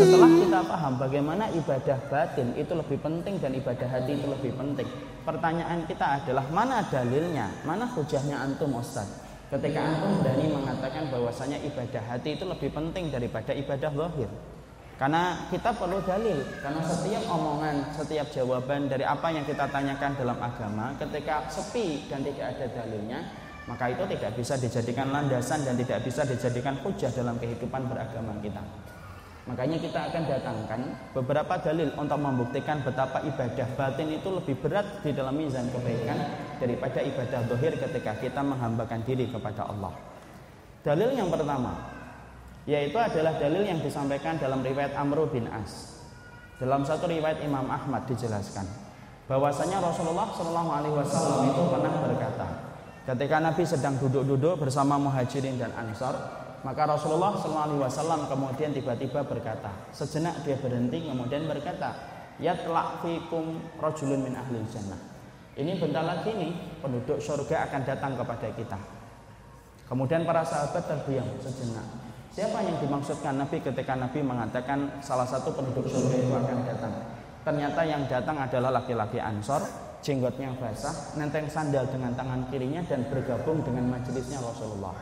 Setelah kita paham bagaimana ibadah batin itu lebih penting dan ibadah hati itu lebih penting. Pertanyaan kita adalah mana dalilnya? Mana hujahnya antum Ustaz? Ketika antum berani mengatakan bahwasanya ibadah hati itu lebih penting daripada ibadah zahir. Karena kita perlu dalil, karena setiap omongan, setiap jawaban dari apa yang kita tanyakan dalam agama, ketika sepi dan tidak ada dalilnya, maka itu tidak bisa dijadikan landasan dan tidak bisa dijadikan hujah dalam kehidupan beragama kita. Makanya kita akan datangkan beberapa dalil untuk membuktikan betapa ibadah batin itu lebih berat di dalam mizan kebaikan daripada ibadah dohir ketika kita menghambakan diri kepada Allah. Dalil yang pertama, yaitu adalah dalil yang disampaikan dalam riwayat Amr bin As. Dalam satu riwayat Imam Ahmad dijelaskan bahwasanya Rasulullah Shallallahu Alaihi Wasallam itu pernah berkata, ketika Nabi sedang duduk-duduk bersama muhajirin dan ansor, maka Rasulullah Wasallam kemudian tiba-tiba berkata, sejenak dia berhenti kemudian berkata, ya telah fikum rojulun min ahli jannah. Ini bentar lagi nih penduduk surga akan datang kepada kita. Kemudian para sahabat terdiam sejenak. Siapa yang dimaksudkan Nabi ketika Nabi mengatakan salah satu penduduk surga itu akan datang? Ternyata yang datang adalah laki-laki Ansor, jenggotnya basah, nenteng sandal dengan tangan kirinya dan bergabung dengan majelisnya Rasulullah.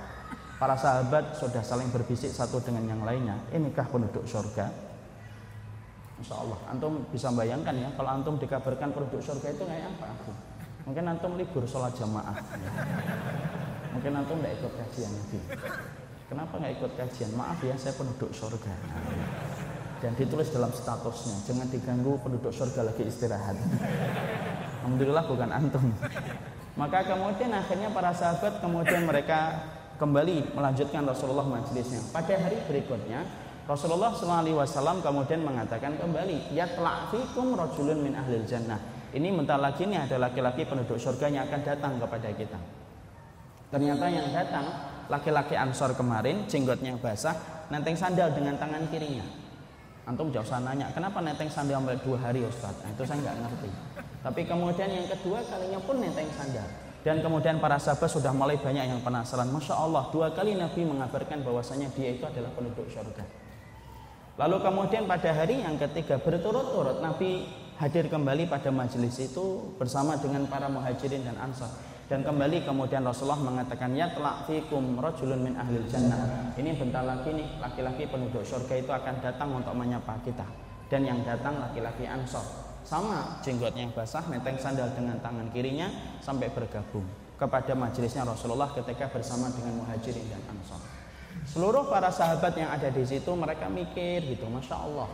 Para sahabat sudah saling berbisik satu dengan yang lainnya. Inikah penduduk surga? Insya Allah, antum bisa bayangkan ya, kalau antum dikabarkan penduduk surga itu kayak apa? Mungkin antum libur sholat jamaah. Mungkin antum tidak ikut kajian Nabi. Kenapa nggak ikut kajian? Maaf ya, saya penduduk surga. Dan ditulis dalam statusnya, jangan diganggu penduduk surga lagi istirahat. Alhamdulillah bukan antum. Maka kemudian akhirnya para sahabat kemudian mereka kembali melanjutkan Rasulullah majelisnya. Pada hari berikutnya Rasulullah SAW kemudian mengatakan kembali, ya fikum rojulun min ahlil jannah. Ini bentar lagi ini ada laki-laki penduduk surga yang akan datang kepada kita. Ternyata yang datang laki-laki Ansor kemarin jenggotnya basah, nenteng sandal dengan tangan kirinya. Antum jauh sana nanya, kenapa nenteng sandal sampai dua hari Ustaz? Nah, itu saya nggak ngerti. Tapi kemudian yang kedua kalinya pun nenteng sandal. Dan kemudian para sahabat sudah mulai banyak yang penasaran. Masya Allah, dua kali Nabi mengabarkan bahwasanya dia itu adalah penduduk surga. Lalu kemudian pada hari yang ketiga berturut-turut Nabi hadir kembali pada majelis itu bersama dengan para muhajirin dan ansar. Dan kembali kemudian Rasulullah mengatakan ya telah fikum rajulun min ahlil jannah. Ini bentar lagi nih laki-laki penduduk surga itu akan datang untuk menyapa kita. Dan yang datang laki-laki Ansor. Sama jenggotnya yang basah, menteng sandal dengan tangan kirinya sampai bergabung kepada majelisnya Rasulullah ketika bersama dengan muhajirin dan ansor. Seluruh para sahabat yang ada di situ mereka mikir gitu, masya Allah.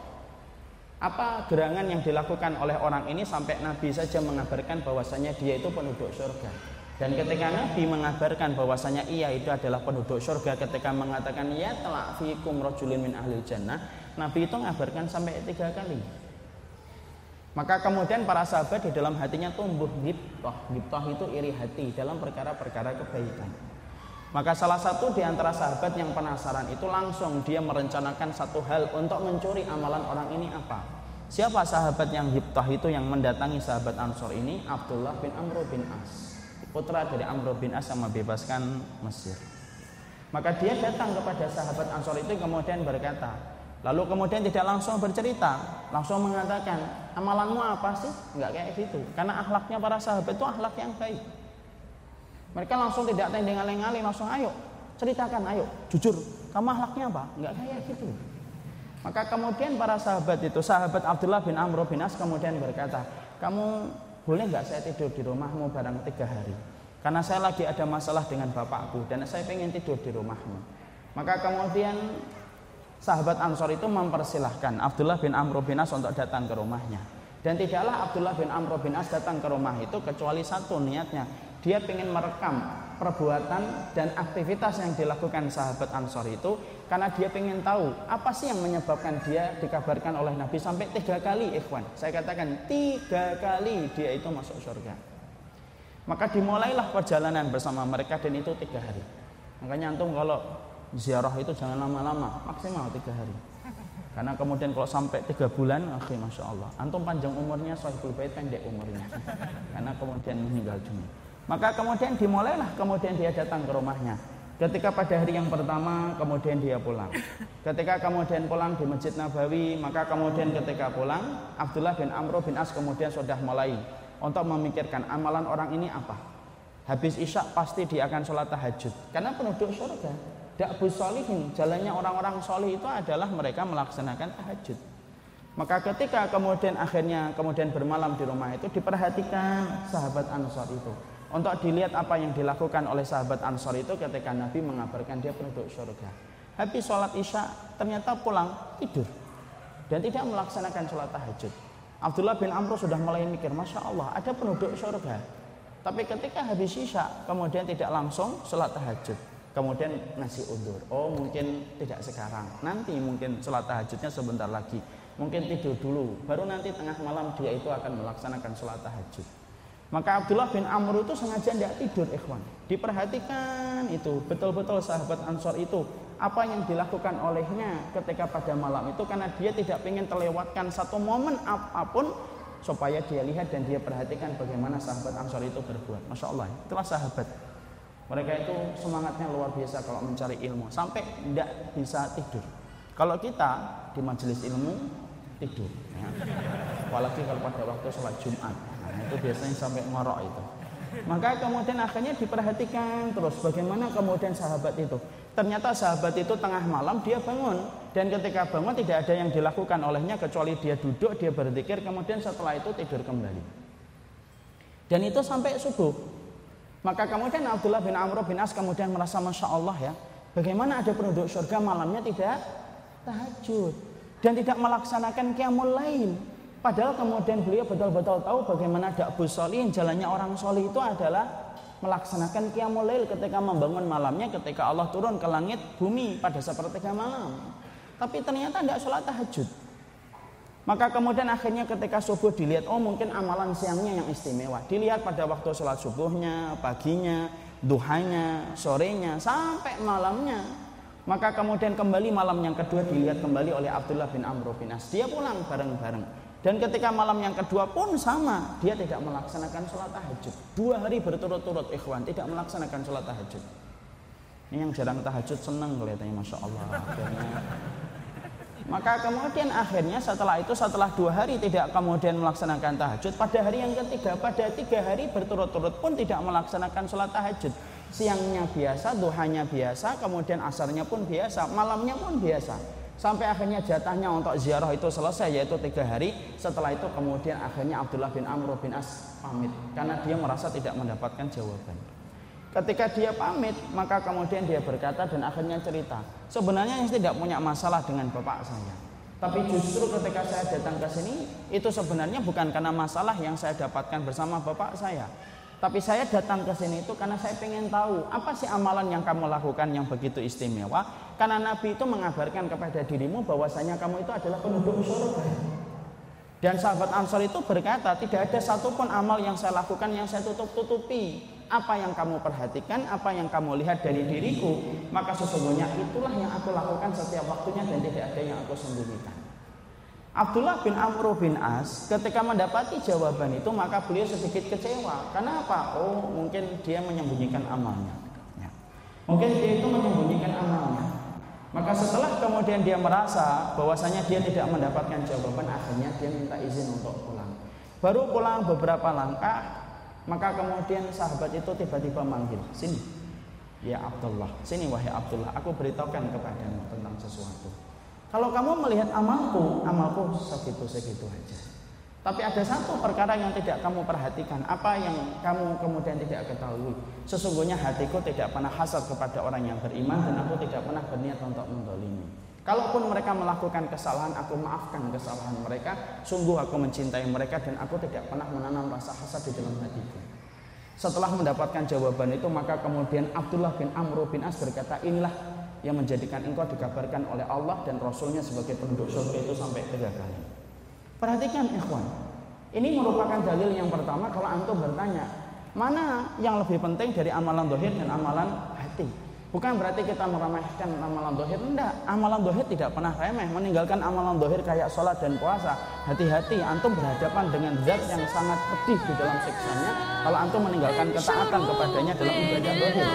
Apa gerangan yang dilakukan oleh orang ini sampai Nabi saja mengabarkan bahwasanya dia itu penduduk surga? Dan ketika Nabi mengabarkan bahwasanya ia itu adalah penduduk surga ketika mengatakan ya telah fikum rojulin min ahli jannah, Nabi itu mengabarkan sampai tiga kali. Maka kemudian para sahabat di dalam hatinya tumbuh giptoh. Giptoh itu iri hati dalam perkara-perkara kebaikan. Maka salah satu di antara sahabat yang penasaran itu langsung dia merencanakan satu hal untuk mencuri amalan orang ini apa. Siapa sahabat yang giptoh itu yang mendatangi sahabat Ansor ini? Abdullah bin Amr bin As putra dari Amr bin As yang membebaskan Mesir. Maka dia datang kepada sahabat Ansor itu kemudian berkata, lalu kemudian tidak langsung bercerita, langsung mengatakan, amalanmu apa sih? Enggak kayak gitu. Karena akhlaknya para sahabat itu akhlak yang baik. Mereka langsung tidak tending aling-aling, langsung ayo ceritakan, ayo jujur, kamu akhlaknya apa? Enggak kayak gitu. Maka kemudian para sahabat itu, sahabat Abdullah bin Amr bin As kemudian berkata, kamu boleh nggak saya tidur di rumahmu barang tiga hari? Karena saya lagi ada masalah dengan bapakku dan saya pengen tidur di rumahmu. Maka kemudian sahabat Ansor itu mempersilahkan Abdullah bin Amr bin As untuk datang ke rumahnya. Dan tidaklah Abdullah bin Amr bin As datang ke rumah itu kecuali satu niatnya. Dia ingin merekam perbuatan dan aktivitas yang dilakukan sahabat Ansor itu karena dia ingin tahu apa sih yang menyebabkan dia dikabarkan oleh Nabi sampai tiga kali ikhwan. Saya katakan tiga kali dia itu masuk surga. Maka dimulailah perjalanan bersama mereka dan itu tiga hari. Makanya antum kalau ziarah itu jangan lama-lama, maksimal tiga hari. Karena kemudian kalau sampai tiga bulan, akhirnya masya Allah. Antum panjang umurnya, Sohibul Bait pendek umurnya. Karena kemudian meninggal dunia. Maka kemudian dimulailah kemudian dia datang ke rumahnya. Ketika pada hari yang pertama kemudian dia pulang. Ketika kemudian pulang di Masjid Nabawi, maka kemudian ketika pulang Abdullah bin Amr bin As kemudian sudah mulai untuk memikirkan amalan orang ini apa. Habis isya pasti dia akan sholat tahajud karena penduduk surga. Dakbus solihin, jalannya orang-orang solih itu adalah mereka melaksanakan tahajud. Maka ketika kemudian akhirnya kemudian bermalam di rumah itu diperhatikan sahabat Ansor itu untuk dilihat apa yang dilakukan oleh sahabat Ansor itu ketika Nabi mengabarkan dia penduduk surga. Habis sholat isya ternyata pulang tidur dan tidak melaksanakan sholat tahajud. Abdullah bin Amr sudah mulai mikir, Masya Allah ada penduduk surga. Tapi ketika habis isya kemudian tidak langsung sholat tahajud. Kemudian ngasih undur. Oh mungkin tidak sekarang. Nanti mungkin sholat tahajudnya sebentar lagi. Mungkin tidur dulu. Baru nanti tengah malam dia itu akan melaksanakan sholat tahajud. Maka Abdullah bin Amr itu sengaja tidak tidur ikhwan. Diperhatikan itu betul-betul sahabat Ansor itu apa yang dilakukan olehnya ketika pada malam itu karena dia tidak ingin terlewatkan satu momen apa pun supaya dia lihat dan dia perhatikan bagaimana sahabat Ansor itu berbuat. Masya Allah, itulah sahabat. Mereka itu semangatnya luar biasa kalau mencari ilmu sampai tidak bisa tidur. Kalau kita di majelis ilmu tidur, ya. apalagi kalau pada waktu sholat Jumat Nah, itu biasanya sampai ngorok itu. Maka kemudian akhirnya diperhatikan terus bagaimana kemudian sahabat itu. Ternyata sahabat itu tengah malam dia bangun dan ketika bangun tidak ada yang dilakukan olehnya kecuali dia duduk, dia berzikir kemudian setelah itu tidur kembali. Dan itu sampai subuh. Maka kemudian Abdullah bin Amr bin As kemudian merasa Masya Allah ya Bagaimana ada penduduk surga malamnya tidak tahajud Dan tidak melaksanakan qiyamul lain Padahal kemudian beliau betul-betul tahu bagaimana dakbus solihin jalannya orang solih itu adalah melaksanakan qiyamul lail ketika membangun malamnya ketika Allah turun ke langit bumi pada sepertiga malam. Tapi ternyata tidak sholat tahajud. Maka kemudian akhirnya ketika subuh dilihat, oh mungkin amalan siangnya yang istimewa. Dilihat pada waktu sholat subuhnya, paginya, duhanya, sorenya, sampai malamnya. Maka kemudian kembali malam yang kedua dilihat kembali oleh Abdullah bin Amr bin As. Dia pulang bareng-bareng. Dan ketika malam yang kedua pun sama, dia tidak melaksanakan sholat tahajud. Dua hari berturut-turut ikhwan tidak melaksanakan sholat tahajud. Ini yang jarang tahajud senang kelihatannya masya Allah. Akhirnya. Maka kemudian akhirnya setelah itu setelah dua hari tidak kemudian melaksanakan tahajud pada hari yang ketiga pada tiga hari berturut-turut pun tidak melaksanakan sholat tahajud. Siangnya biasa duhanya biasa kemudian asarnya pun biasa malamnya pun biasa. Sampai akhirnya jatahnya untuk ziarah itu selesai yaitu tiga hari. Setelah itu kemudian akhirnya Abdullah bin Amr bin As pamit karena dia merasa tidak mendapatkan jawaban ketika dia pamit maka kemudian dia berkata dan akhirnya cerita sebenarnya saya tidak punya masalah dengan bapak saya tapi justru ketika saya datang ke sini itu sebenarnya bukan karena masalah yang saya dapatkan bersama bapak saya tapi saya datang ke sini itu karena saya ingin tahu apa sih amalan yang kamu lakukan yang begitu istimewa. Karena Nabi itu mengabarkan kepada dirimu bahwasanya kamu itu adalah penduduk surga. Dan sahabat Ansor itu berkata, tidak ada satupun amal yang saya lakukan yang saya tutup-tutupi. Apa yang kamu perhatikan, apa yang kamu lihat dari diriku, maka sesungguhnya itulah yang aku lakukan setiap waktunya dan tidak ada yang aku sembunyikan. Abdullah bin Amr bin As ketika mendapati jawaban itu maka beliau sedikit kecewa. Karena apa? Oh mungkin dia menyembunyikan amalnya. Ya. Mungkin dia itu menyembunyikan amalnya. Maka setelah kemudian dia merasa bahwasanya dia tidak mendapatkan jawaban, akhirnya dia minta izin untuk pulang. Baru pulang beberapa langkah, maka kemudian sahabat itu tiba-tiba manggil, sini, ya Abdullah, sini wahai Abdullah, aku beritahukan kepadamu tentang sesuatu. Kalau kamu melihat amalku, amalku segitu-segitu aja. Tapi ada satu perkara yang tidak kamu perhatikan, apa yang kamu kemudian tidak ketahui. Sesungguhnya hatiku tidak pernah hasad kepada orang yang beriman dan aku tidak pernah berniat untuk mendolimi. Kalaupun mereka melakukan kesalahan, aku maafkan kesalahan mereka. Sungguh aku mencintai mereka dan aku tidak pernah menanam rasa hasad di dalam hatiku. Setelah mendapatkan jawaban itu, maka kemudian Abdullah bin Amr bin As berkata, inilah yang menjadikan engkau dikabarkan oleh Allah dan Rasulnya sebagai penduduk surga itu sampai tiga kali. Perhatikan ikhwan, ini merupakan dalil yang pertama kalau antum bertanya, mana yang lebih penting dari amalan dohir dan amalan? Bukan berarti kita meremehkan amalan dohir, enggak. Amalan dohir tidak pernah remeh. Meninggalkan amalan dohir kayak sholat dan puasa. Hati-hati, antum berhadapan dengan zat yang sangat pedih di dalam siksanya. Kalau antum meninggalkan ketaatan kepadanya dalam ibadah dohir.